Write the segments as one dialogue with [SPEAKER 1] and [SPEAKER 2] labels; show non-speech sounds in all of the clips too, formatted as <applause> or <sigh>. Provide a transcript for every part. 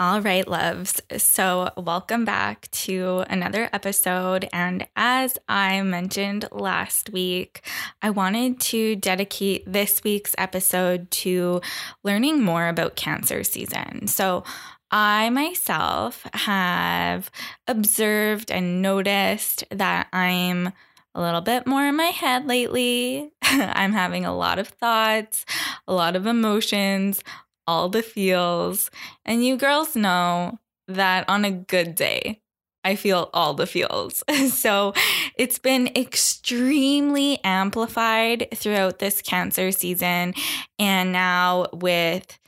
[SPEAKER 1] All right, loves. So, welcome back to another episode. And as I mentioned last week, I wanted to dedicate this week's episode to learning more about cancer season. So, I myself have observed and noticed that I'm a little bit more in my head lately. <laughs> I'm having a lot of thoughts, a lot of emotions, all the feels. And you girls know that on a good day, I feel all the feels. <laughs> so it's been extremely amplified throughout this cancer season. And now, with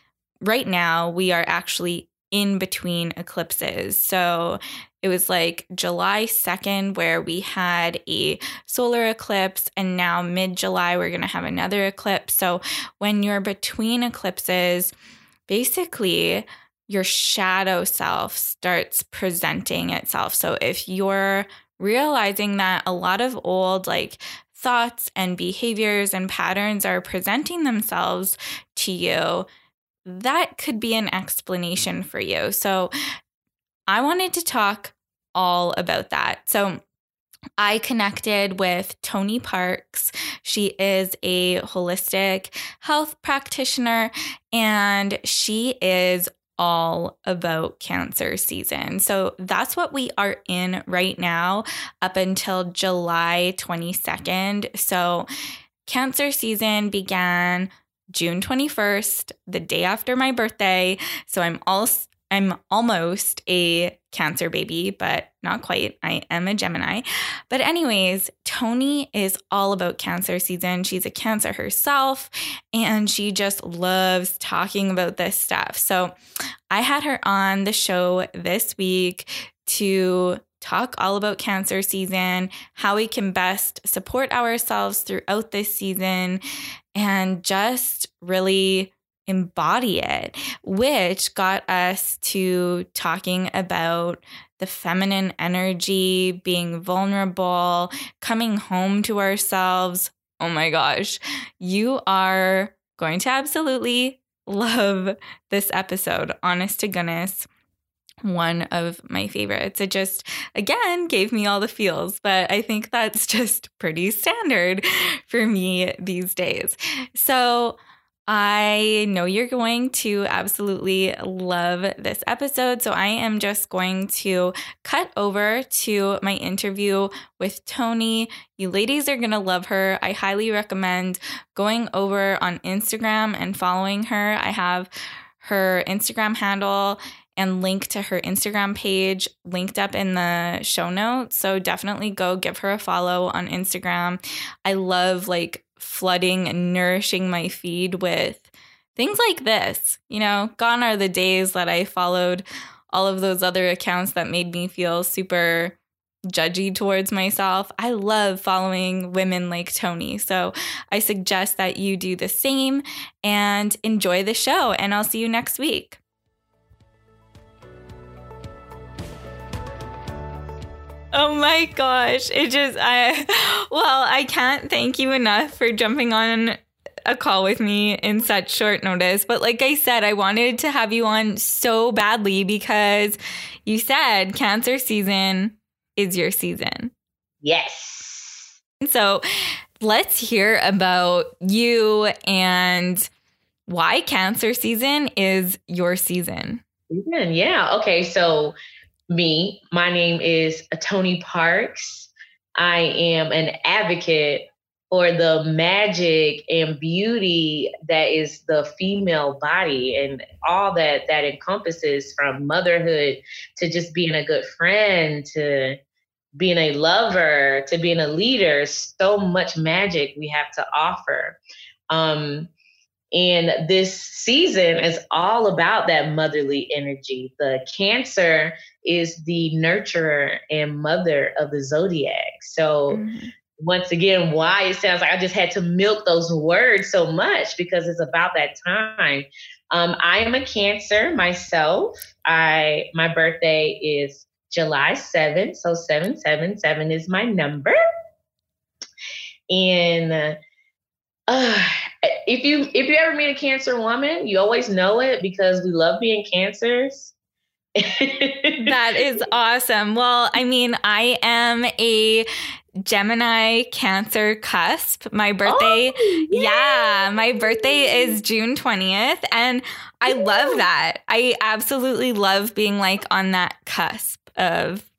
[SPEAKER 1] right now, we are actually in between eclipses. So it was like July 2nd, where we had a solar eclipse, and now mid July, we're going to have another eclipse. So when you're between eclipses, basically, your shadow self starts presenting itself. So if you're realizing that a lot of old, like, thoughts and behaviors and patterns are presenting themselves to you, that could be an explanation for you. So, I wanted to talk all about that. So, I connected with Toni Parks. She is a holistic health practitioner and she is all about cancer season. So that's what we are in right now up until July 22nd. So cancer season began June 21st, the day after my birthday. So I'm all I'm almost a Cancer baby, but not quite. I am a Gemini. But, anyways, Toni is all about Cancer season. She's a Cancer herself, and she just loves talking about this stuff. So, I had her on the show this week to talk all about cancer season, how we can best support ourselves throughout this season, and just really embody it, which got us to talking about the feminine energy, being vulnerable, coming home to ourselves. Oh my gosh, you are going to absolutely love this episode, honest to goodness one of my favorites. It just, again, gave me all the feels, but I think that's <laughs> just pretty standard for me these days. So, I know you're going to absolutely love this episode. So I am just going to cut over to my interview with Toni. You ladies are going to love her. I highly recommend going over on Instagram and following her. I have her Instagram handle and link to her Instagram page linked up in the show notes. So definitely go give her a follow on Instagram. I love like flooding and nourishing my feed with things like this. You know, gone are the days that I followed all of those other accounts that made me feel super judgy towards myself. I love following women like Toni. So I suggest that you do the same and enjoy the show. And I'll see you next week. Oh my gosh. It just, I, <laughs> well, I can't thank you enough for jumping on a call with me in such short notice. But like I said, I wanted to have you on so badly because you said cancer season is your season.
[SPEAKER 2] Yes.
[SPEAKER 1] So let's hear about you and why cancer season is your season.
[SPEAKER 2] Yeah. Okay. So me. My name is Toni Parks. I am an advocate for the magic and beauty that is the female body and all that that encompasses from motherhood to just being a good friend to being a lover to being a leader so much magic we have to offer um, And this season is all about that motherly energy. The Cancer is the nurturer and mother of the zodiac. So, mm-hmm. once again, why it sounds like I just had to milk those words so much because it's about that time. Um, I am a Cancer myself. I my birthday is July 7th, so 777 is my number. And uh, if you if you ever meet a cancer woman, you always know it because we love being cancers. <laughs>
[SPEAKER 1] that is awesome. Well, I mean, I am a Gemini Cancer cusp. My birthday, oh, yeah, my birthday is June 20th. And I love that. I absolutely love being like on that cusp of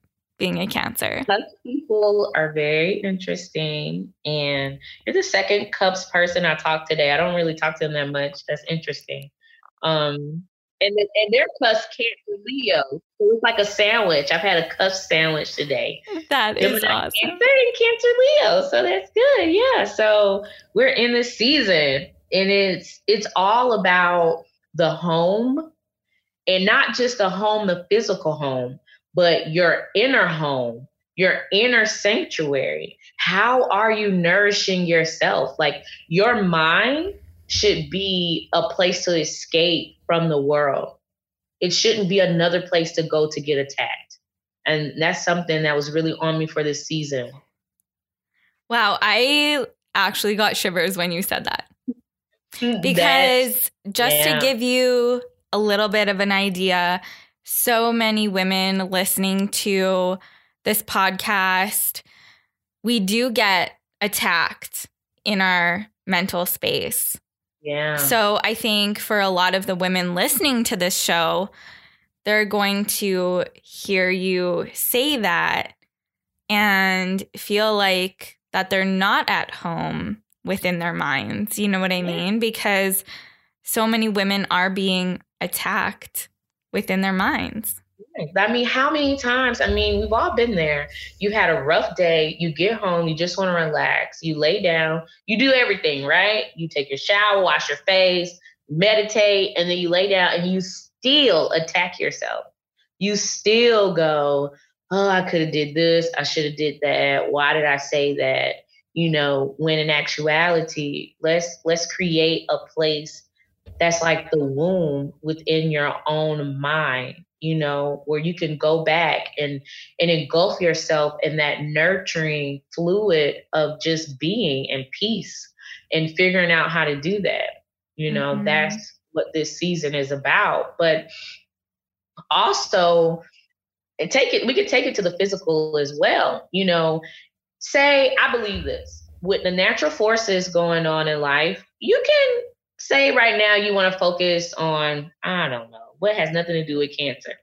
[SPEAKER 1] being a Cancer.
[SPEAKER 2] Cusp people are very interesting. And you're the second Cusp person I talked today. I don't really talk to them that much. That's interesting. Um, and and their cusp Cancer Leo. So it's like a sandwich. I've had a cusp sandwich today.
[SPEAKER 1] That is awesome.
[SPEAKER 2] Cancer and Cancer Leo. So that's good. Yeah. So we're in this season and it's it's all about the home and not just the home, the physical home, but your inner home, your inner sanctuary. How are you nourishing yourself? Like your mind should be a place to escape from the world. It shouldn't be another place to go to get attacked. And that's something that was really on me for this season.
[SPEAKER 1] Wow, I actually got shivers when you said that. <laughs> Because just yeah. to give you a little bit of an idea, so many women listening to this podcast, we do get attacked in our mental space.
[SPEAKER 2] Yeah.
[SPEAKER 1] So I think for a lot of the women listening to this show, they're going to hear you say that and feel like that they're not at home within their minds. You know what I mean? Because so many women are being attacked within their minds.
[SPEAKER 2] I mean, how many times? I mean, we've all been there. You had a rough day, you get home, you just want to relax, you lay down, you do everything, right? You take your shower, wash your face, meditate, and then you lay down and you still attack yourself. You still go, oh, I could have did this, I should have did that. Why did I say that? You know, when in actuality, let's let's create a place that's like the womb within your own mind you know where you can go back and and engulf yourself in that nurturing fluid of just being and peace and figuring out how to do that. You know mm-hmm. that's what this season is about. But also and take it we could take it to the physical as well. You know say i believe this with the natural forces going on in life you can say right now you want to focus on, I don't know, what has nothing to do with cancer.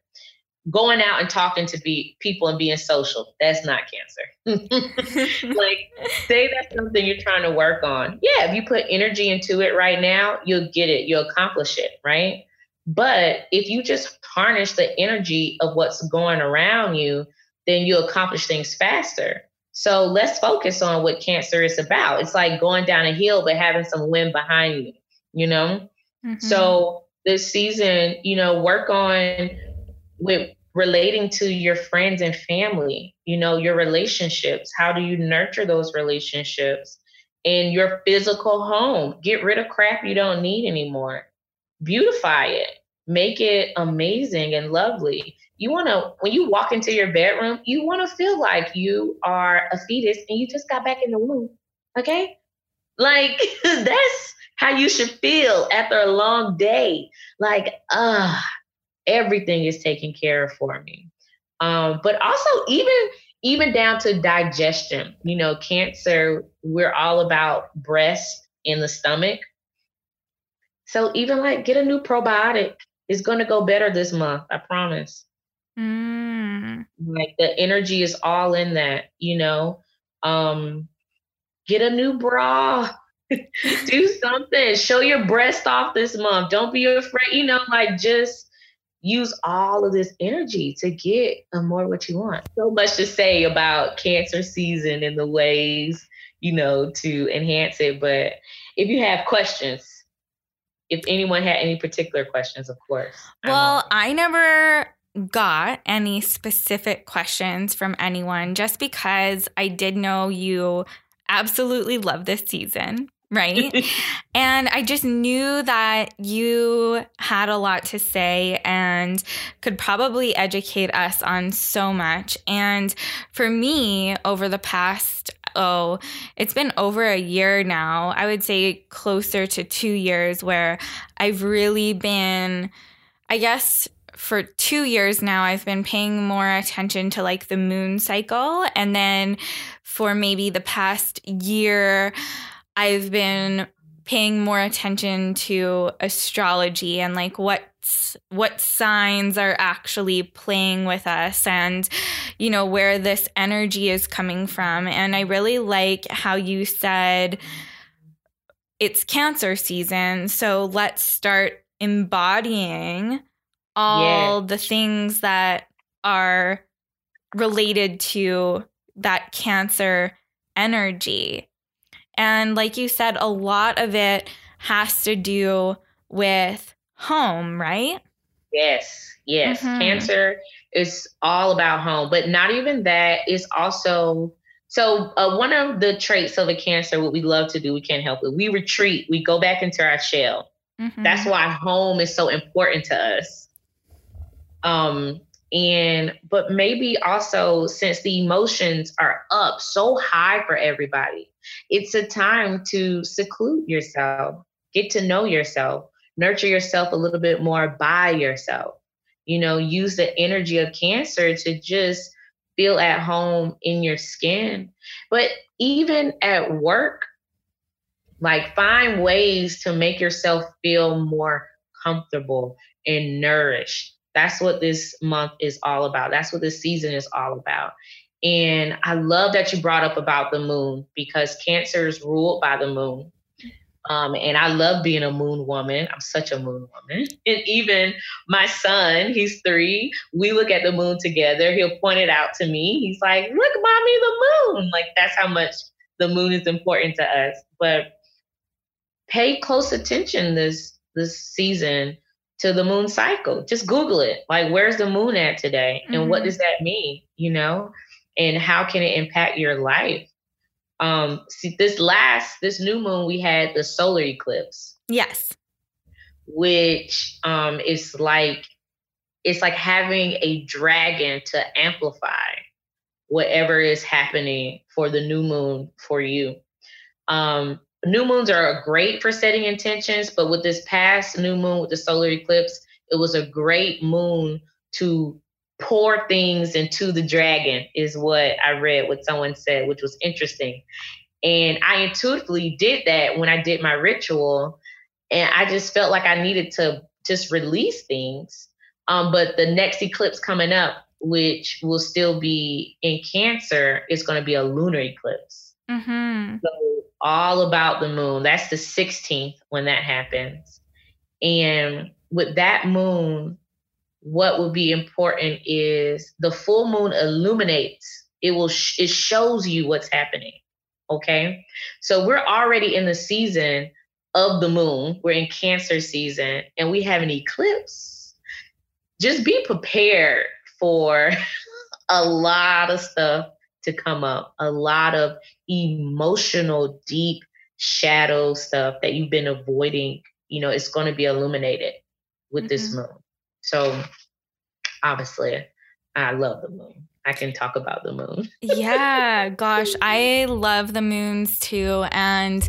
[SPEAKER 2] Going out and talking to be people and being social, that's not cancer. <laughs> <laughs> like, say that's something you're trying to work on. Yeah, if you put energy into it right now, you'll get it, you'll accomplish it, right? But if you just harness the energy of what's going around you, then you accomplish things faster. So let's focus on what cancer is about. It's like going down a hill, but having some wind behind you you know? Mm-hmm. So this season, you know, work on with relating to your friends and family, you know, your relationships. How do you nurture those relationships? In your physical home, get rid of crap you don't need anymore. Beautify it. Make it amazing and lovely. You want to, when you walk into your bedroom, you want to feel like you are a fetus and you just got back in the womb. Okay? Like <laughs> that's how you should feel after a long day. Like, ah, uh, everything is taken care of for me. Um, but also even even down to digestion. You know, cancer, we're all about breast in the stomach. So even like get a new probiotic. It's gonna go better this month, I promise. Mm. Like the energy is all in that, you know. Um, get a new bra <laughs> do something. Show your breast off this month. Don't be afraid. You know, like just use all of this energy to get more what you want. So much to say about cancer season and the ways, you know, to enhance it. But if you have questions, if anyone had any particular questions, of course.
[SPEAKER 1] Well, I never got any specific questions from anyone just because I did know you absolutely love this season. Right. <laughs> and I just knew that you had a lot to say and could probably educate us on so much. And for me, over the past, oh, it's been over a year now, I would say closer to two years, where I've really been, I guess, for two years now, I've been paying more attention to like the moon cycle. And then for maybe the past year, I've been paying more attention to astrology and like what what signs are actually playing with us and you know where this energy is coming from and i really like how you said it's cancer season so let's start embodying all yeah. the things that are related to that cancer energy. And like you said, a lot of it has to do with home, right?
[SPEAKER 2] Yes, yes. Mm-hmm. Cancer is all about home, but not even that. It's also so uh, one of the traits of a cancer, what we love to do, we can't help it. We retreat. We go back into our shell. Mm-hmm. That's why home is so important to us. Um, and but maybe also since the emotions are up so high for everybody, it's a time to seclude yourself, get to know yourself, nurture yourself a little bit more by yourself. You know, use the energy of cancer to just feel at home in your skin. But even at work, like find ways to make yourself feel more comfortable and nourished that's what this month is all about. That's what this season is all about. And I love that you brought up about the moon because Cancer is ruled by the moon. Um, and I love being a moon woman. I'm such a moon woman. And even my son, he's three, we look at the moon together. He'll point it out to me. He's like, Look, mommy, the moon. Like, that's how much the moon is important to us. But pay close attention this this season to the moon cycle. Just Google it. Like, where's the moon at today? And mm-hmm. what does that mean? You know, and how can it impact your life? Um, see, this last, this new moon, we had the solar eclipse.
[SPEAKER 1] Yes.
[SPEAKER 2] Which um is like it's like having a dragon to amplify whatever is happening for the new moon for you. Um, new moons are great for setting intentions, but with this past new moon with the solar eclipse, it was a great moon to pour things into the dragon, is what I read, what someone said, which was interesting. And I intuitively did that when I did my ritual. And I just felt like I needed to just release things. Um, but the next eclipse coming up, which will still be in Cancer, is going to be a lunar eclipse. Mm-hmm. So all about the moon. That's the 16th when that happens. And with that moon, what will be important is the full moon illuminates. It will sh- it shows you what's happening. Okay? So we're already in the season of the moon. We're in Cancer season and we have an eclipse. Just be prepared for <laughs> a lot of stuff to come up, a lot of emotional, deep shadow stuff that you've been avoiding, you know, it's going to be illuminated with mm-hmm. this moon. So obviously, I love the moon. I can talk about the moon. <laughs>
[SPEAKER 1] yeah, gosh, I <laughs> love the moons too. And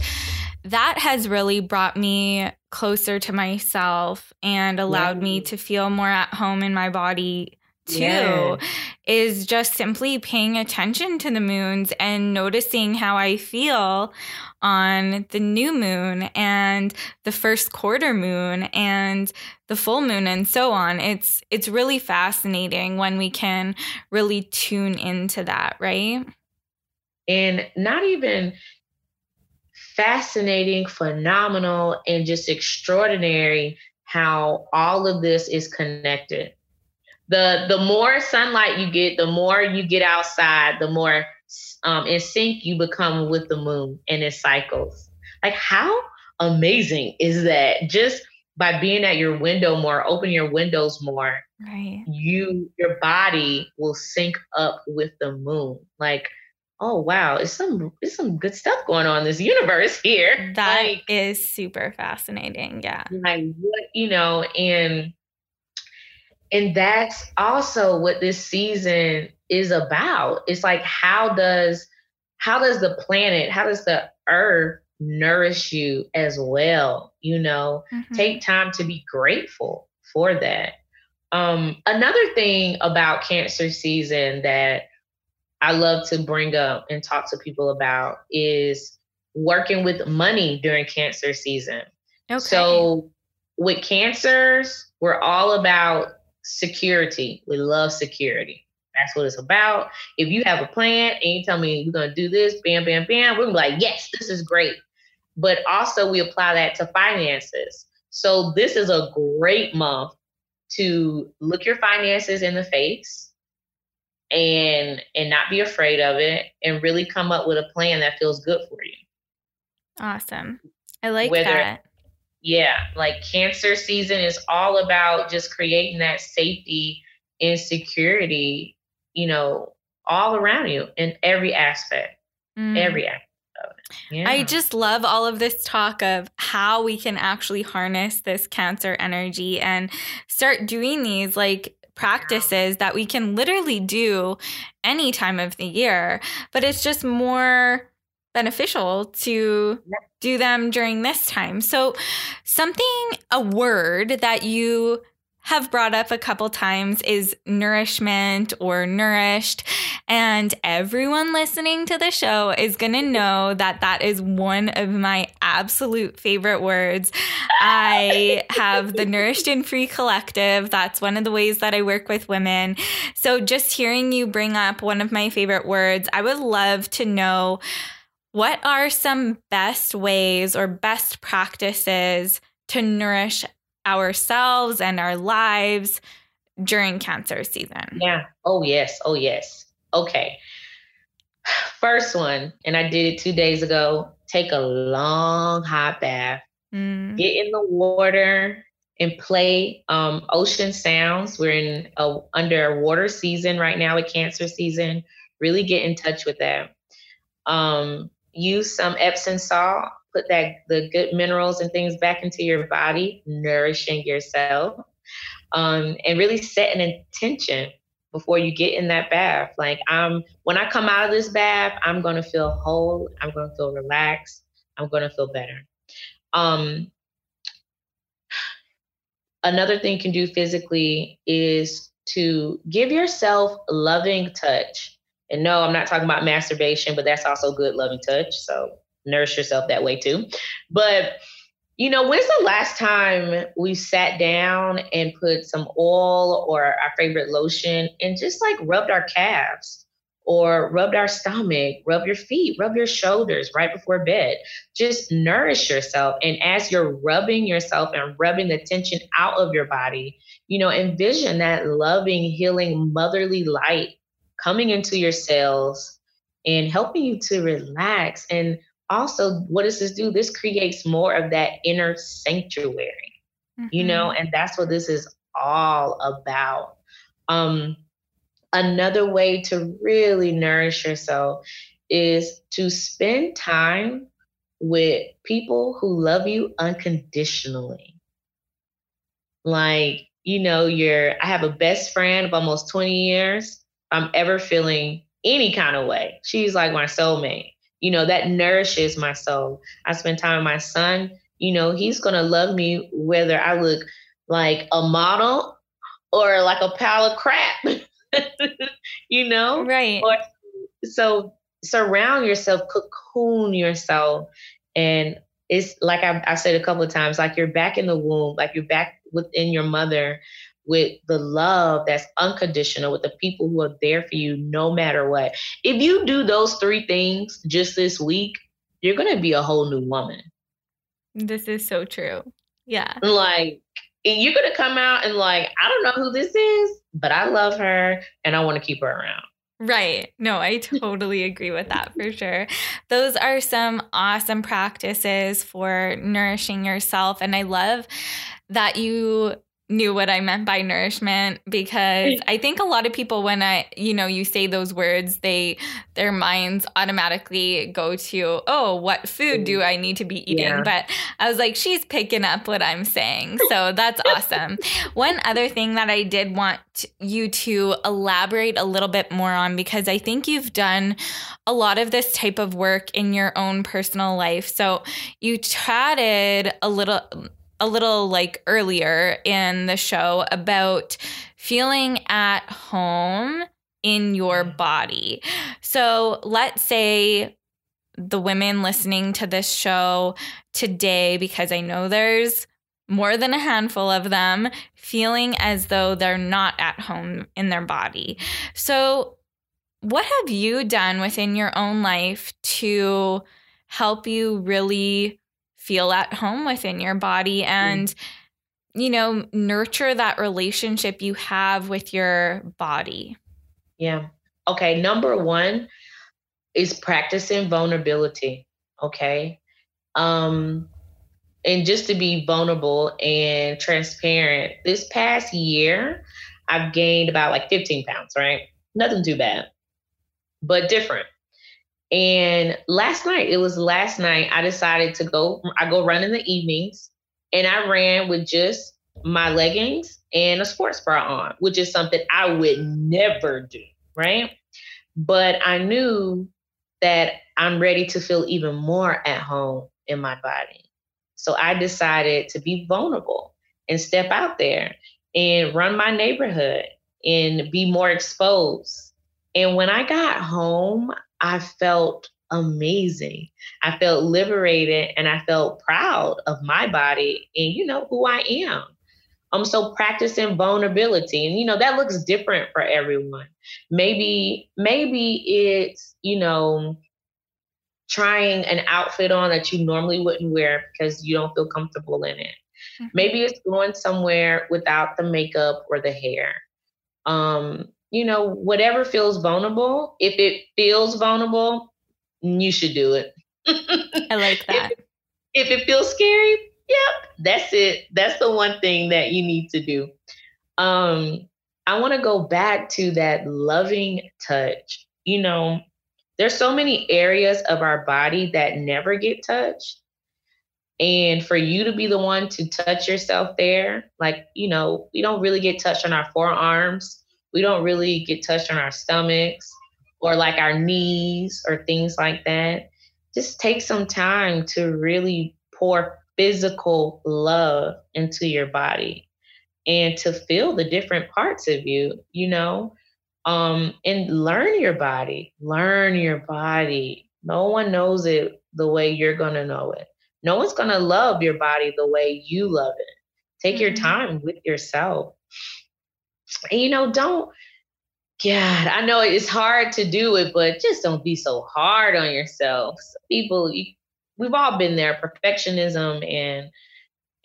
[SPEAKER 1] that has really brought me closer to myself and allowed yeah. me to feel more at home in my body too yeah. is just simply paying attention to the moons and noticing how I feel on the new moon and the first quarter moon and the full moon and so on. It's it's really fascinating when we can really tune into that, right?
[SPEAKER 2] And not even fascinating, phenomenal, and just extraordinary how all of this is connected the the more sunlight you get, the more you get outside, the more um, in sync you become with the moon and its cycles. Like how amazing is that? Just by being at your window more, open your windows more,
[SPEAKER 1] right.
[SPEAKER 2] you your body will sync up with the moon. Like, oh wow, it's some it's some good stuff going on in this universe here.
[SPEAKER 1] That
[SPEAKER 2] like,
[SPEAKER 1] is super fascinating. Yeah.
[SPEAKER 2] Like what, you know, and and that's also what this season is about. It's like how does how does the planet, how does the earth nourish you as well? You know, mm-hmm. take time to be grateful for that. Um, another thing about cancer season that I love to bring up and talk to people about is working with money during cancer season. Okay. So with cancers, we're all about security. We love security. That's what it's about. If you have a plan and you tell me you're gonna do this, bam, bam, bam, we're like, yes, this is great. But also we apply that to finances. So this is a great month to look your finances in the face and and not be afraid of it and really come up with a plan that feels good for you.
[SPEAKER 1] Awesome. I like Whether, that.
[SPEAKER 2] Yeah, like cancer season is all about just creating that safety and security, you know, all around you in every aspect. Mm. Every aspect.
[SPEAKER 1] Yeah. I just love all of this talk of how we can actually harness this cancer energy and start doing these like practices that we can literally do any time of the year, but it's just more beneficial to do them during this time. So, something, a word that you have brought up a couple times is nourishment or nourished. And everyone listening to the show is going to know that that is one of my absolute favorite words. I have the Nourished and Free Collective. That's one of the ways that I work with women. So just hearing you bring up one of my favorite words, I would love to know what are some best ways or best practices to nourish ourselves and our lives during cancer season?
[SPEAKER 2] Yeah. Oh, yes. Oh, yes. Okay. First one, and I did it two days ago take a long hot bath, mm. get in the water, and play um, ocean sounds. We're in a, under water season right now, a cancer season. Really get in touch with that. Um, use some Epsom salt put that the good minerals and things back into your body, nourishing yourself, um, and really set an intention before you get in that bath. Like I'm when I come out of this bath, I'm gonna feel whole. I'm gonna feel relaxed. I'm gonna feel better. Um, another thing you can do physically is to give yourself loving touch. And no, I'm not talking about masturbation, but that's also good loving touch. So nourish yourself that way too. But you know, when's the last time we sat down and put some oil or our favorite lotion and just like rubbed our calves or rubbed our stomach, rub your feet, rub your shoulders right before bed? Just nourish yourself. And as you're rubbing yourself and rubbing the tension out of your body, you know, envision that loving, healing, motherly light coming into your cells and helping you to relax and also, what does this do? This creates more of that inner sanctuary, mm-hmm. you know, mm-hmm. and that's what this is all about. Um, another way to really nourish yourself is to spend time with people who love you unconditionally. Like, you know, you're, I have a best friend of almost 20 years. I'm ever feeling any kind of way. She's like my soulmate you know, that nourishes my soul. I spend time with my son, you know, he's going to love me whether I look like a model or like a pile of crap, <laughs> you know?
[SPEAKER 1] Right.
[SPEAKER 2] Or, so surround yourself, cocoon yourself. And it's like I, I said a couple of times, like you're back in the womb, like you're back within your mother with the love that's unconditional, with the people who are there for you no matter what. If you do those three things just this week, you're going to be a whole new woman.
[SPEAKER 1] This is so true. Yeah.
[SPEAKER 2] Like, you're going to come out and, like, I don't know who this is, but I love her and I want to keep her around.
[SPEAKER 1] Right. No, I totally agree with that for sure. Those are some awesome practices for nourishing yourself. And I love that you knew what I meant by nourishment because I think a lot of people when I you know you say those words they their minds automatically go to oh what food do mm. I need to be eating yeah. but I was like she's picking up what I'm saying so that's <laughs> awesome. One other thing that I did want you to elaborate a little bit more on because I think you've done a lot of this type of work in your own personal life. So you chatted a little a little like earlier in the show about feeling at home in your mm-hmm. body. So let's say the women listening to this show today, because I know there's more than a handful of them feeling as though they're not at home in their body. So, what have you done within your own life to help you really feel at home within your body and mm. you know nurture that relationship you have with your body.
[SPEAKER 2] Yeah. Okay number one is practicing vulnerability okay? Um and just to be vulnerable and transparent this past year i've gained about like 15 pounds right? Nothing too bad but different and last night, it was last night, I decided to go, I go run in the evenings and I ran with just my leggings and a sports bra on, which is something I would never do, right? But I knew that I'm ready to feel even more at home in my body. So I decided to be vulnerable and step out there and run my neighborhood and be more exposed. And when I got home, I felt amazing. I felt liberated and I felt proud of my body and you know who I am. I'm um, so practicing vulnerability and you know that looks different for everyone. Maybe maybe it's, you know, trying an outfit on that you normally wouldn't wear because you don't feel comfortable in it. Mm-hmm. Maybe it's going somewhere without the makeup or the hair. Um, you know, whatever feels vulnerable, if it feels vulnerable, you should do it.
[SPEAKER 1] I like <laughs> that.
[SPEAKER 2] If, if, it feels scary, yep, that's it. That's the one thing that you need to do. Um, I want to go back to that loving touch. You know, there's so many areas of our body that never get touched. And for you to be the one to touch yourself there, like, you know, we don't really get touched on our forearms we don't really get touched on our stomachs or like our knees or things like that. Just take some time to really pour physical love into your body and to feel the different parts of you, you know, um, and learn your body. Learn your body. No one knows it the way you're going to know it. No one's going to love your body the way you love it. Take mm-hmm. your time with yourself. And you know, don't God, I know it's hard to do it, but just don't be so hard on yourself. People, you, we've all been there. Perfectionism and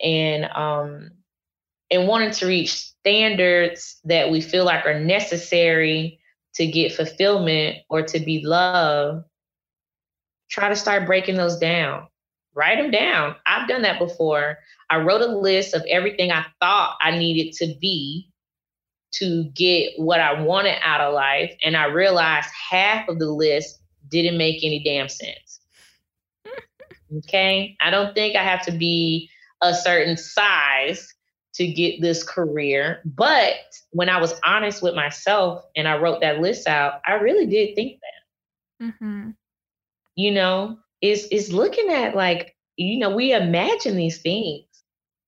[SPEAKER 2] and um and wanting to reach standards that we feel like are necessary to get fulfillment or to be loved. Try to start breaking those down. Write them down. I've done that before. I wrote a list of everything I thought I needed to be to get what I wanted out of life. And I realized half of the list didn't make any damn sense. okay. I don't think I have to be a certain size to get this career. But when I was honest with myself and I wrote that list out, I really did think that. Mm-hmm. You know, is is looking at like, you know, we imagine these things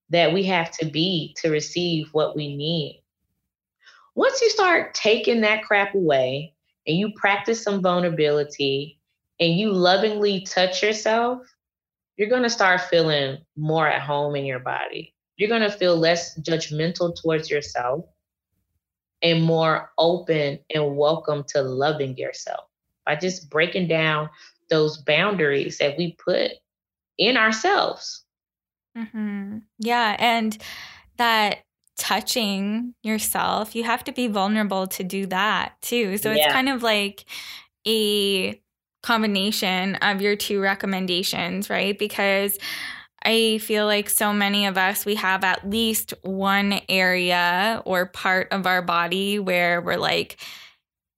[SPEAKER 2] that we have to be to receive what we need. Once you start taking that crap away and you practice some vulnerability and you lovingly touch yourself, you're going to start feeling more at home in your body. You're going to feel less judgmental towards yourself and more open and welcome to loving yourself by just breaking down those boundaries that we put in ourselves.
[SPEAKER 1] Mm-hmm. Yeah. And that touching yourself, you have to be vulnerable to do that too. So yeah. it's kind of like a combination of your two recommendations, right? Because I feel like so many of us, we have at least one area or part of our body where we're like,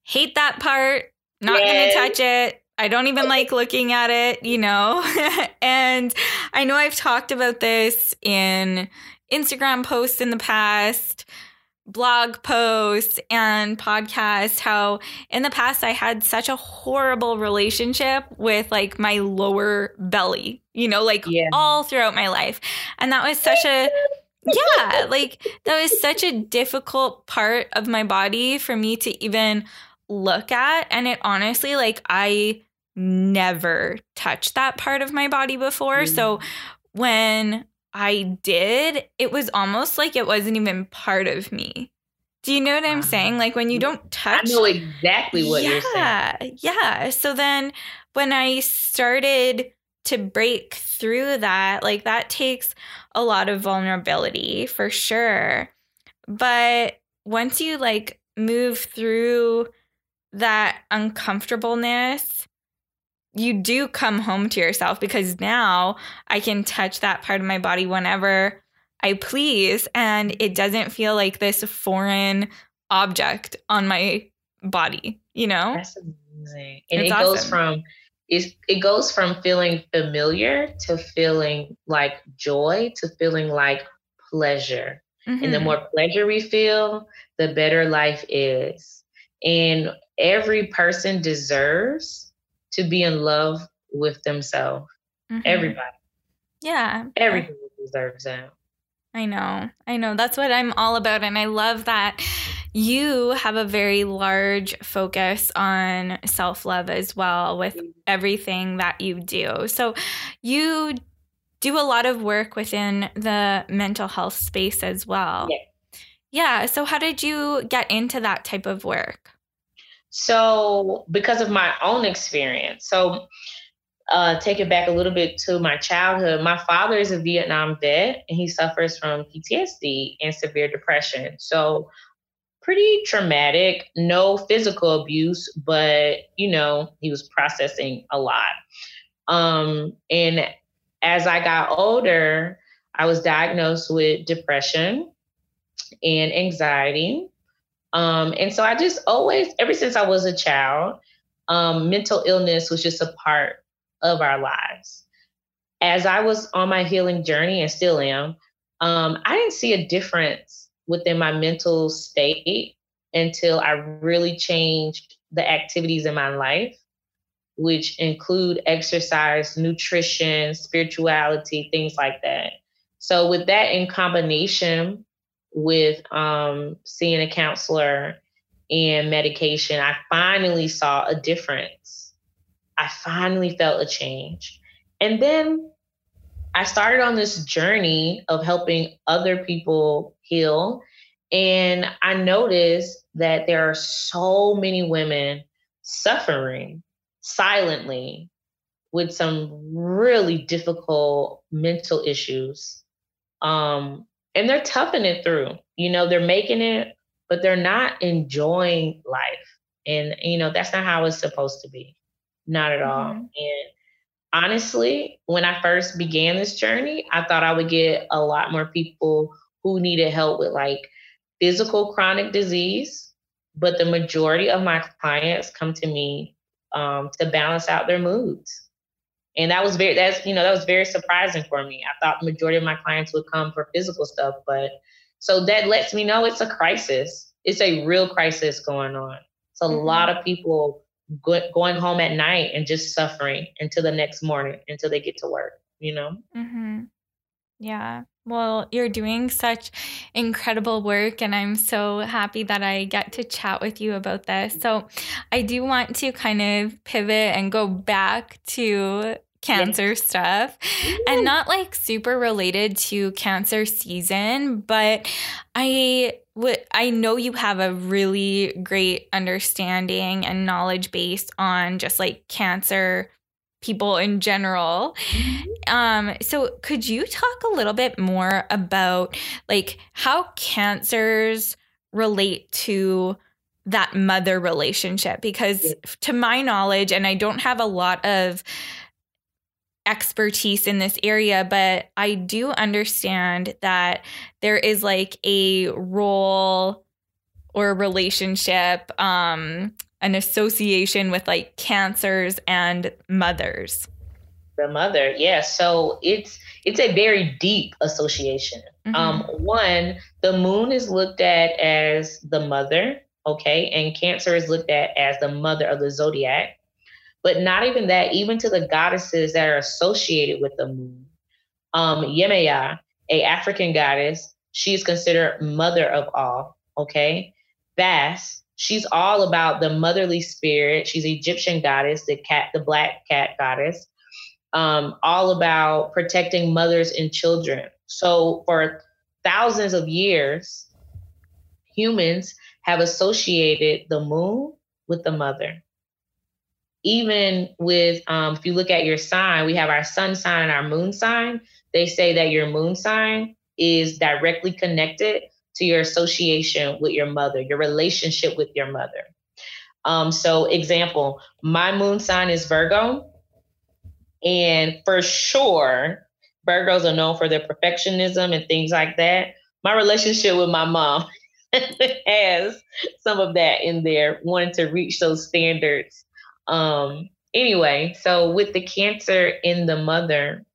[SPEAKER 1] hate that part, not yes. gonna touch it. I don't even <laughs> like looking at it, you know? <laughs> and I know I've talked about this in Instagram posts in the past blog posts and podcasts how in the past I had such a horrible relationship with like my lower belly, you know, like yeah. all throughout my life. And that was such a yeah, like that was such a difficult part of my body for me to even look at and it honestly like I never touched that part of my body before. Mm. So when I did, it was almost like it wasn't even part of me. Do you know what I'm saying? Like when you don't touch.
[SPEAKER 2] I know exactly what yeah, you're saying.
[SPEAKER 1] Yeah. So then when I started to break through that, like that takes a lot of vulnerability for sure. But once you like move through that uncomfortableness you do come home to yourself because now I can touch that part of my body whenever I please and it doesn't feel like this foreign object on my body, you know?
[SPEAKER 2] That's amazing. And it's it goes from it, it goes from feeling familiar to feeling like joy to feeling like pleasure. Mm-hmm. And the mm-hmm. more pleasure we feel, the better life is. And every person deserves to be in love with themselves. Mm-hmm. Everybody.
[SPEAKER 1] Yeah.
[SPEAKER 2] Everybody deserves that.
[SPEAKER 1] I know. I know. That's what I'm all about. And I love that you have a very large focus on self love as well with mm-hmm. everything that you do. So you do a lot of work within the mental health space as well. Yeah. Yeah. So, how did you get into that type of work?
[SPEAKER 2] So, because of my own experience, so uh, take it back a little bit to my childhood. My father is a Vietnam vet and he suffers from PTSD and severe depression. So, pretty traumatic, no physical abuse, but you know, he was processing a lot. Um, and as I got older, I was diagnosed with depression and anxiety. Um, and so I just always, ever since I was a child, um, mental illness was just a part of our lives. As I was on my healing journey and still am, um, I didn't see a difference within my mental state until I really changed the activities in my life, which include exercise, nutrition, spirituality, things like that. So, with that in combination with um, seeing a counselor and medication, I finally saw a difference. I finally felt a change. And then I started on this journey of helping other people heal. And I noticed that there are so many women suffering silently with some really difficult mental issues. Um, and they're toughing it through. You know, they're making it, but they're not enjoying life. And, you know, that's not how it's supposed to be. Not at all. Mm-hmm. And honestly, when I first began this journey, I thought I would get a lot more people who needed help with like physical chronic disease. But the majority of my clients come to me um, to balance out their moods and that was very that's you know that was very surprising for me i thought the majority of my clients would come for physical stuff but so that lets me know it's a crisis it's a real crisis going on it's a mm-hmm. lot of people go- going home at night and just suffering until the next morning until they get to work you know
[SPEAKER 1] mm-hmm. yeah well, you're doing such incredible work, and I'm so happy that I get to chat with you about this. So, I do want to kind of pivot and go back to cancer stuff. And not like super related to cancer season but i would i know you have a really great understanding and knowledge base on just like cancer people in general. Mm-hmm. um so could you talk a little bit more about like how cancers relate to that mother relationship? Because to my knowledge and I don't have a lot of expertise in this area, but I do understand that there is like a role or a relationship, um, an association with like cancers and mothers.
[SPEAKER 2] The mother, yeah. So it's it's a very deep association. Mm-hmm. Um, one, the moon is looked at as the mother, okay, and Cancer is looked at as the mother of the zodiac. But not even that, even to the goddesses that are associated with the moon. Um, Yemaya, a African goddess, she's considered mother of all, okay? Bast, she's all about the motherly spirit. She's Egyptian goddess, the cat, the black cat goddess, um, all about protecting mothers and children. So for thousands of years, humans have associated the moon with the mother. Even with, um, if you look at your sign, we have our sun sign and our moon sign. They say that your moon sign is directly connected to your association with your mother, your relationship with your mother. Um, so, example, my moon sign is Virgo. And for sure, Virgos are known for their perfectionism and things like that. My relationship with my mom <laughs> has some of that in there, wanting to reach those standards. Um, anyway, so with the cancer in the mother,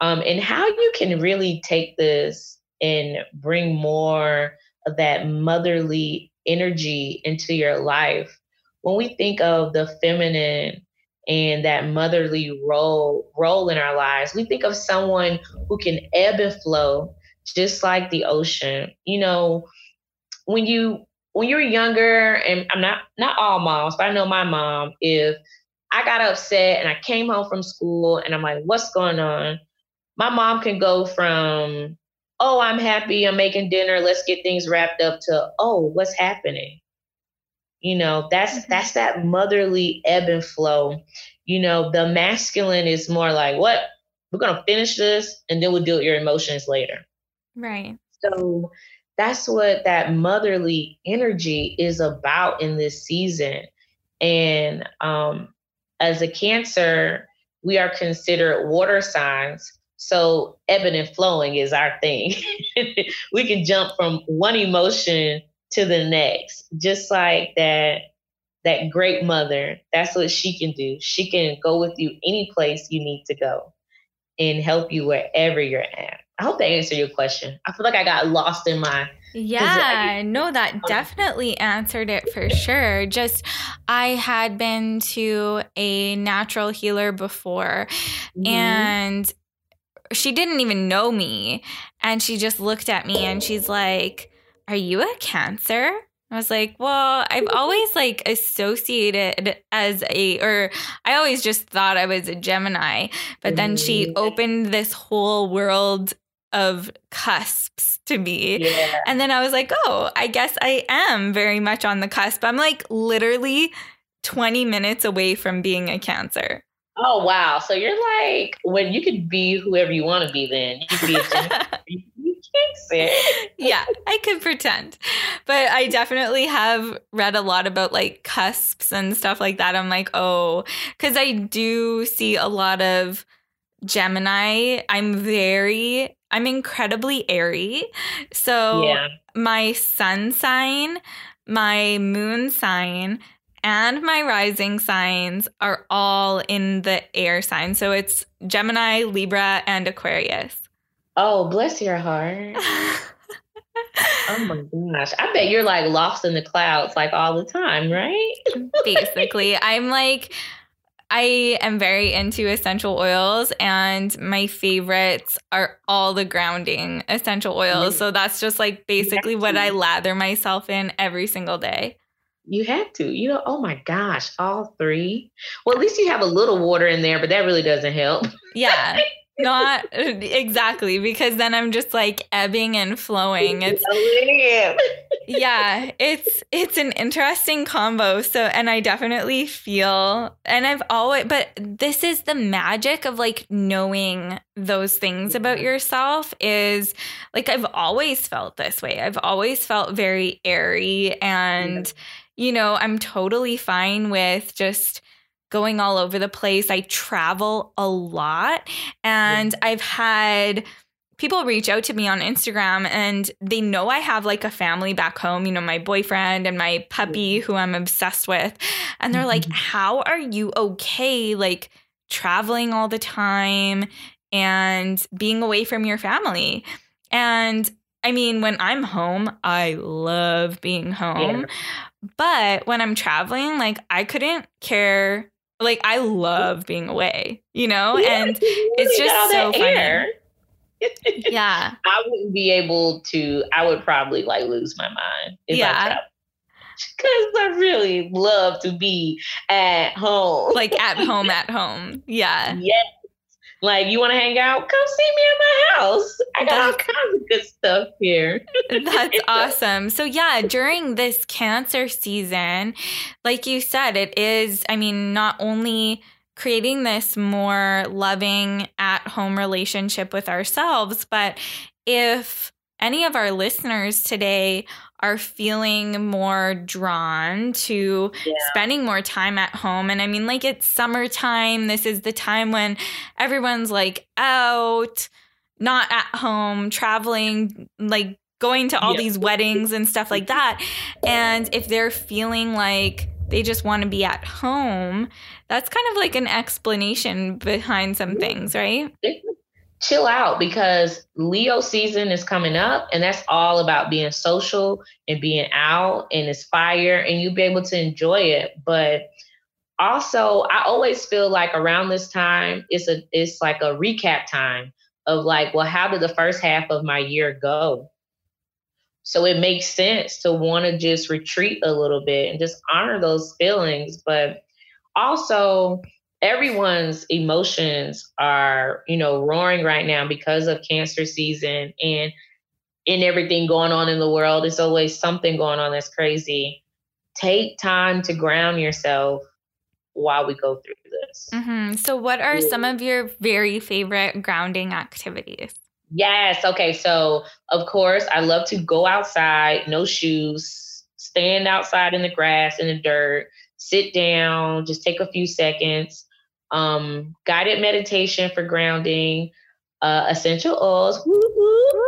[SPEAKER 2] um, and how you can really take this and bring more of that motherly energy into your life. When we think of the feminine and that motherly role role in our lives, we think of someone who can ebb and flow just like the ocean. You know, when you when you're younger, and I'm not not all moms, but I know my mom, if I got upset and I came home from school and I'm like, what's going on? My mom can go from oh, I'm happy, I'm making dinner, let's get things wrapped up to, oh, what's happening? You know, that's mm-hmm. that's that motherly ebb and flow. You know, the masculine is more like, what? We're gonna finish this and then we'll deal with your emotions later.
[SPEAKER 1] Right.
[SPEAKER 2] So that's what that motherly energy is about in this season. And um, as a cancer, we are considered water signs so ebbing and flowing is our thing. <laughs> we can jump from one emotion to the next, just like that that great mother. That's what she can do. She can go with you any place you need to go and help you wherever you're at. I hope that answered your question. I feel like I got lost in my
[SPEAKER 1] yeah, no, that um, definitely answered it for sure. Just, I had been to a natural healer before, mm-hmm. and she didn't even know me. And she just looked at me and she's like, Are you a cancer? I was like, well, I've always like associated as a, or I always just thought I was a Gemini. But then she mm. opened this whole world of cusps to me. Yeah. And then I was like, oh, I guess I am very much on the cusp. I'm like literally 20 minutes away from being a Cancer.
[SPEAKER 2] Oh wow! So you're like when you could be whoever you want to be. Then you could be a <laughs>
[SPEAKER 1] can't yeah, I could pretend, but I definitely have read a lot about like cusps and stuff like that. I'm like, oh, because I do see a lot of Gemini. I'm very, I'm incredibly airy. So yeah. my sun sign, my moon sign, and my rising signs are all in the air sign. So it's Gemini, Libra, and Aquarius.
[SPEAKER 2] Oh, bless your heart. oh my <laughs> gosh. I bet you're like lost in the clouds like all the time, right?
[SPEAKER 1] Basically, I'm like, I am very into essential oils, and my favorites are all the grounding essential oils. So that's just like basically what I lather myself in every single day.
[SPEAKER 2] You have to. You know, oh my gosh, all three. Well, at least you have a little water in there, but that really doesn't help.
[SPEAKER 1] Yeah. <laughs> Not exactly because then I'm just like ebbing and flowing. <laughs> It's yeah, it's it's an interesting combo. So and I definitely feel and I've always but this is the magic of like knowing those things about yourself is like I've always felt this way. I've always felt very airy and yeah you know, I'm totally fine with just going all over the place. I travel a lot and I've had people reach out to me on Instagram and they know I have like a family back home, you know, my boyfriend and my puppy who I'm obsessed with. And they're like, mm-hmm. How are you okay? Like traveling all the time and being away from your family. And I mean, when I'm home, I love being home. Yeah. But when I'm traveling, like I couldn't care. Like I love being away, you know? Yeah, and it's just so funny. <laughs> yeah.
[SPEAKER 2] I wouldn't be able to, I would probably like lose my mind. yeah. Because I really love to be at home.
[SPEAKER 1] Like at <laughs> home, at home. Yeah.
[SPEAKER 2] Yes. Like, you want to hang out? Come see me at my house. I got all kinds of good stuff here. <laughs>
[SPEAKER 1] that's uh, awesome. So, yeah, during this cancer season, like you said, it is, I mean, not only creating this more loving at home relationship with ourselves, but if any of our listeners today are feeling more drawn to yeah. spending more time at home. And I mean, like it's summertime. This is the time when everyone's like out, not at home, traveling, like going to all yeah. these weddings and stuff like that. And if they're feeling like they just want to be at home, that's kind of like an explanation behind some things, right?
[SPEAKER 2] Chill out because Leo season is coming up and that's all about being social and being out and it's fire and you'll be able to enjoy it. But also I always feel like around this time it's a it's like a recap time of like, well, how did the first half of my year go? So it makes sense to want to just retreat a little bit and just honor those feelings. But also everyone's emotions are, you know, roaring right now because of cancer season and in everything going on in the world. There's always something going on that's crazy. Take time to ground yourself while we go through this.
[SPEAKER 1] Mm-hmm. So, what are yeah. some of your very favorite grounding activities?
[SPEAKER 2] Yes. Okay. So, of course, I love to go outside, no shoes, stand outside in the grass, in the dirt, sit down, just take a few seconds, um, guided meditation for grounding, uh, essential oils.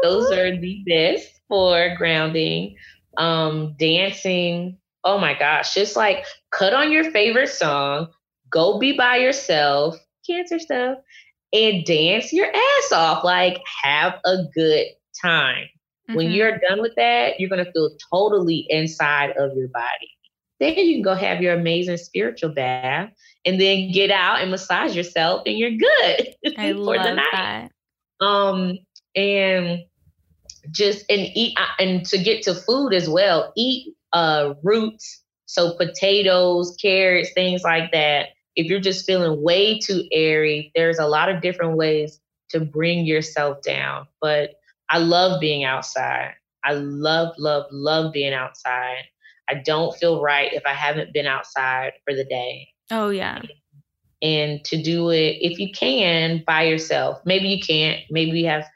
[SPEAKER 2] Those are the best for grounding. Um, dancing. Oh my gosh, just like cut on your favorite song, go be by yourself, cancer stuff, and dance your ass off. Like, have a good time. Mm-hmm. When you're done with that, you're going to feel totally inside of your body. Then you can go have your amazing spiritual bath and then get out and massage yourself and you're good <laughs>
[SPEAKER 1] I for love the night. That.
[SPEAKER 2] Um and just and eat uh, and to get to food as well, eat uh roots, so potatoes, carrots, things like that. If you're just feeling way too airy, there's a lot of different ways to bring yourself down. But I love being outside. I love, love, love being outside. I don't feel right if I haven't been outside for the day.
[SPEAKER 1] Oh, yeah.
[SPEAKER 2] And to do it, if you can, by yourself. Maybe you can't. Maybe you have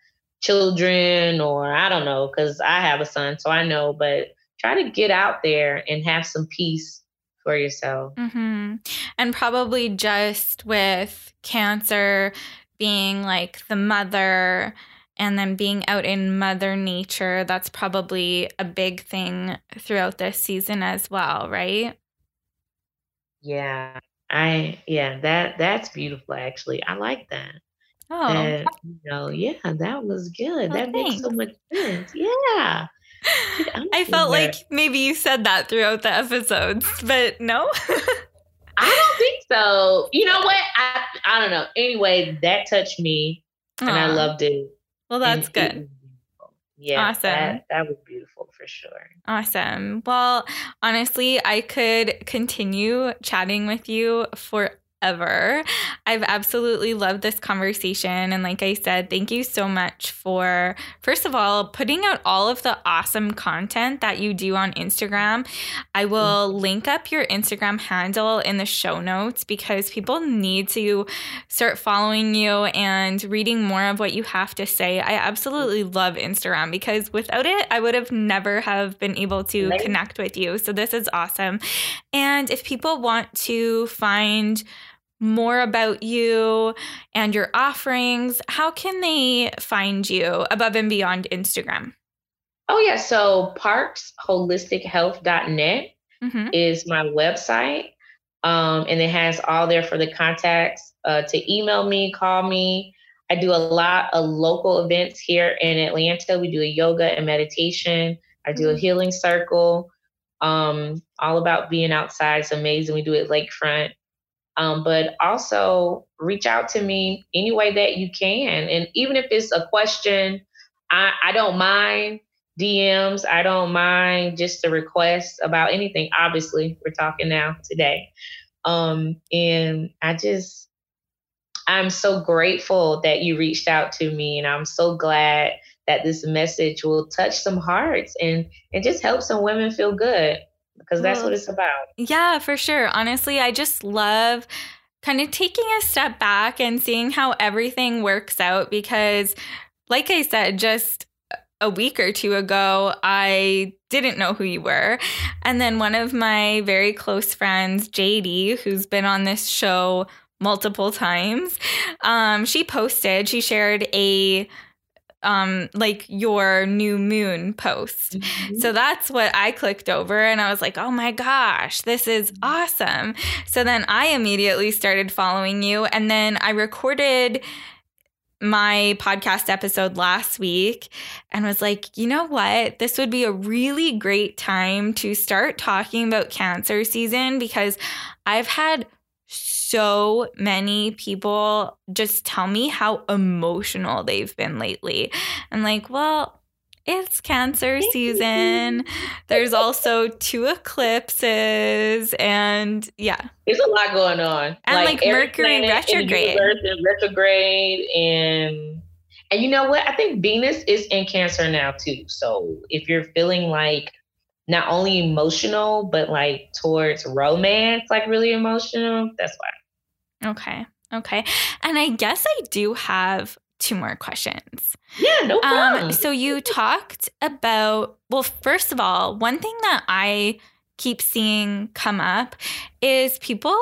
[SPEAKER 2] children, or I don't know, because I have a son, so I know, but try to get out there and have some peace for yourself.
[SPEAKER 1] Mm-hmm. And probably just with cancer being like the mother and then being out in mother nature that's probably a big thing throughout this season as well right
[SPEAKER 2] yeah. I yeah, that that's beautiful actually. I like that. Oh. And, you know, yeah, that was good. Oh, that thanks. makes so much sense. Yeah. <laughs>
[SPEAKER 1] I felt like maybe you said that throughout the episodes, but no.
[SPEAKER 2] I don't think so. You know what? I I don't know. Anyway, that touched me Aww. and I loved it.
[SPEAKER 1] Well, that's and good.
[SPEAKER 2] Yeah. Awesome. That, that was beautiful for sure.
[SPEAKER 1] Awesome. Well, honestly, I could continue chatting with you for ever. I've absolutely loved this conversation. And like I said, thank you so much for, first of all, putting out all of the awesome content that you do on Instagram. I will mm-hmm. link up your Instagram handle in the show notes because people need to start following you and reading more of what you have to say. I absolutely love Instagram because without it, I would have never have been able to connect with you. So this is awesome. And if people want to find more about you and your offerings, how can they find you above and beyond Instagram?
[SPEAKER 2] Oh, yeah. So parksholistichealth.net mm-hmm. is my website. Um, and it has all there for the contacts uh, to email me, call me. I do a lot of local events here in Atlanta. We do a yoga and meditation. I do mm-hmm. a healing circle. Um, all about being outside. It's amazing. We do it lakefront. Um, but also reach out to me any way that you can. And even if it's a question, I, I don't mind DMs. I don't mind just a request about anything. Obviously, we're talking now today. Um, and I just, I'm so grateful that you reached out to me. And I'm so glad that this message will touch some hearts and, and just help some women feel good because that's well, what it's about.
[SPEAKER 1] Yeah, for sure. Honestly, I just love kind of taking a step back and seeing how everything works out because, like I said, just a week or two ago, I didn't know who you were. And then one of my very close friends, JD, who's been on this show multiple times, um, she posted, she shared a um like your new moon post. Mm-hmm. So that's what I clicked over and I was like, "Oh my gosh, this is awesome." So then I immediately started following you and then I recorded my podcast episode last week and was like, you know what? This would be a really great time to start talking about cancer season because I've had so many people just tell me how emotional they've been lately. I'm like, well, it's cancer season. There's also two eclipses and yeah.
[SPEAKER 2] There's a lot going on.
[SPEAKER 1] And like, like Mercury retrograde.
[SPEAKER 2] And retrograde and and you know what? I think Venus is in Cancer now too. So if you're feeling like not only emotional, but like towards romance, like really emotional, that's why.
[SPEAKER 1] Okay. Okay. And I guess I do have two more questions.
[SPEAKER 2] Yeah, no um, problem. Um,
[SPEAKER 1] so you talked about, well, first of all, one thing that I keep seeing come up is people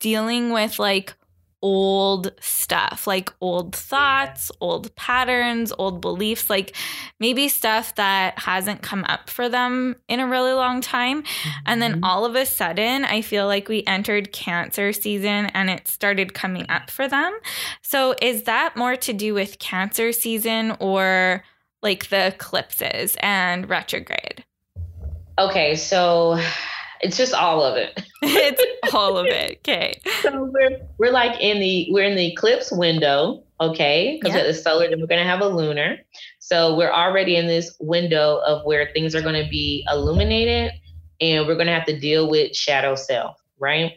[SPEAKER 1] dealing with like old stuff, like old thoughts, old patterns, old beliefs, like maybe stuff that hasn't come up for them in a really long time. And then mm-hmm. all of a sudden, I feel like we entered cancer season and it started coming up for them. So is that more to do with cancer season or like the eclipses and retrograde?
[SPEAKER 2] Okay, so it's just all of it. <laughs>
[SPEAKER 1] it's all of it. Okay.
[SPEAKER 2] So we're we're like in the we're in the eclipse window, okay? Because yep. it's solar, then we're gonna have a lunar. So we're already in this window of where things are gonna be illuminated and we're gonna have to deal with shadow self, right?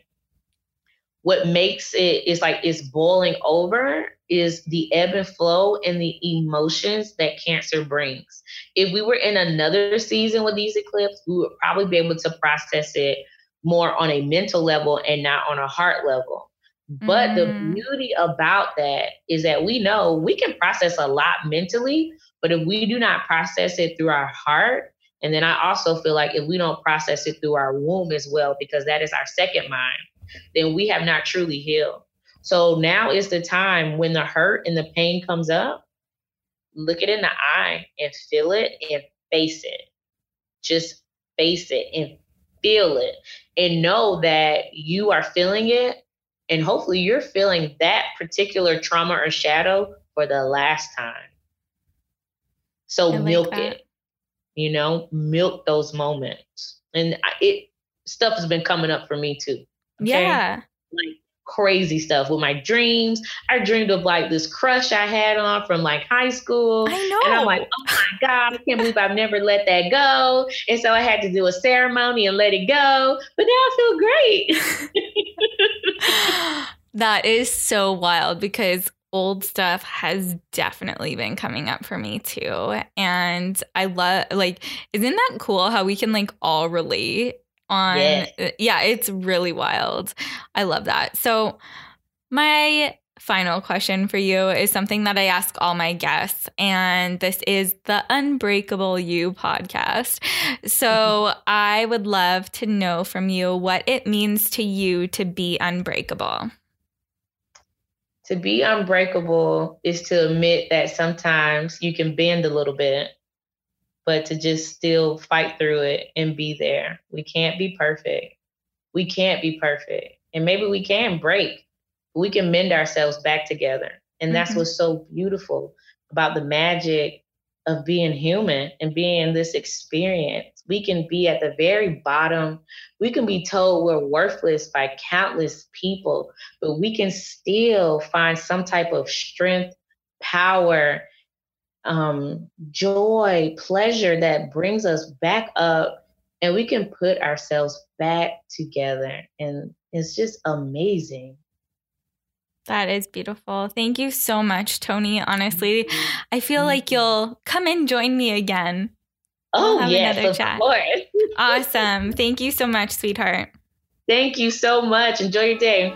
[SPEAKER 2] What makes it is like it's boiling over is the ebb and flow and the emotions that cancer brings. If we were in another season with these eclipses, we would probably be able to process it more on a mental level and not on a heart level. But mm. the beauty about that is that we know we can process a lot mentally, but if we do not process it through our heart, and then I also feel like if we don't process it through our womb as well, because that is our second mind, then we have not truly healed. So now is the time when the hurt and the pain comes up, look it in the eye and feel it and face it. Just face it and feel it and know that you are feeling it. And hopefully you're feeling that particular trauma or shadow for the last time. So like milk that. it, you know, milk those moments. And it stuff has been coming up for me too.
[SPEAKER 1] Okay? Yeah.
[SPEAKER 2] Like crazy stuff with my dreams. I dreamed of like this crush I had on from like high school.
[SPEAKER 1] I know.
[SPEAKER 2] And I'm like, oh my God, I can't believe I've never let that go. And so I had to do a ceremony and let it go. But now I feel great. <laughs>
[SPEAKER 1] That is so wild because old stuff has definitely been coming up for me too. And I love, like, isn't that cool how we can like all relate on?
[SPEAKER 2] Yes.
[SPEAKER 1] Yeah, it's really wild. I love that. So, my final question for you is something that I ask all my guests, and this is the Unbreakable You podcast. Mm-hmm. So I would love to know from you what it means to you to be unbreakable.
[SPEAKER 2] To be unbreakable is to admit that sometimes you can bend a little bit, but to just still fight through it and be there. We can't be perfect. We can't be perfect. And maybe we can break we can mend ourselves back together. And that's mm-hmm. what's so beautiful about the magic of being human and being this experience. We can be at the very bottom. We can be told we're worthless by countless people, but we can still find some type of strength, power, um, joy, pleasure that brings us back up and we can put ourselves back together. And it's just amazing.
[SPEAKER 1] That is beautiful. Thank you so much, Toni. Honestly, I feel like you'll come and join me again.
[SPEAKER 2] Oh, we'll yes, of chat. course. <laughs>
[SPEAKER 1] awesome. Thank you so much, sweetheart.
[SPEAKER 2] Thank you so much. Enjoy your day.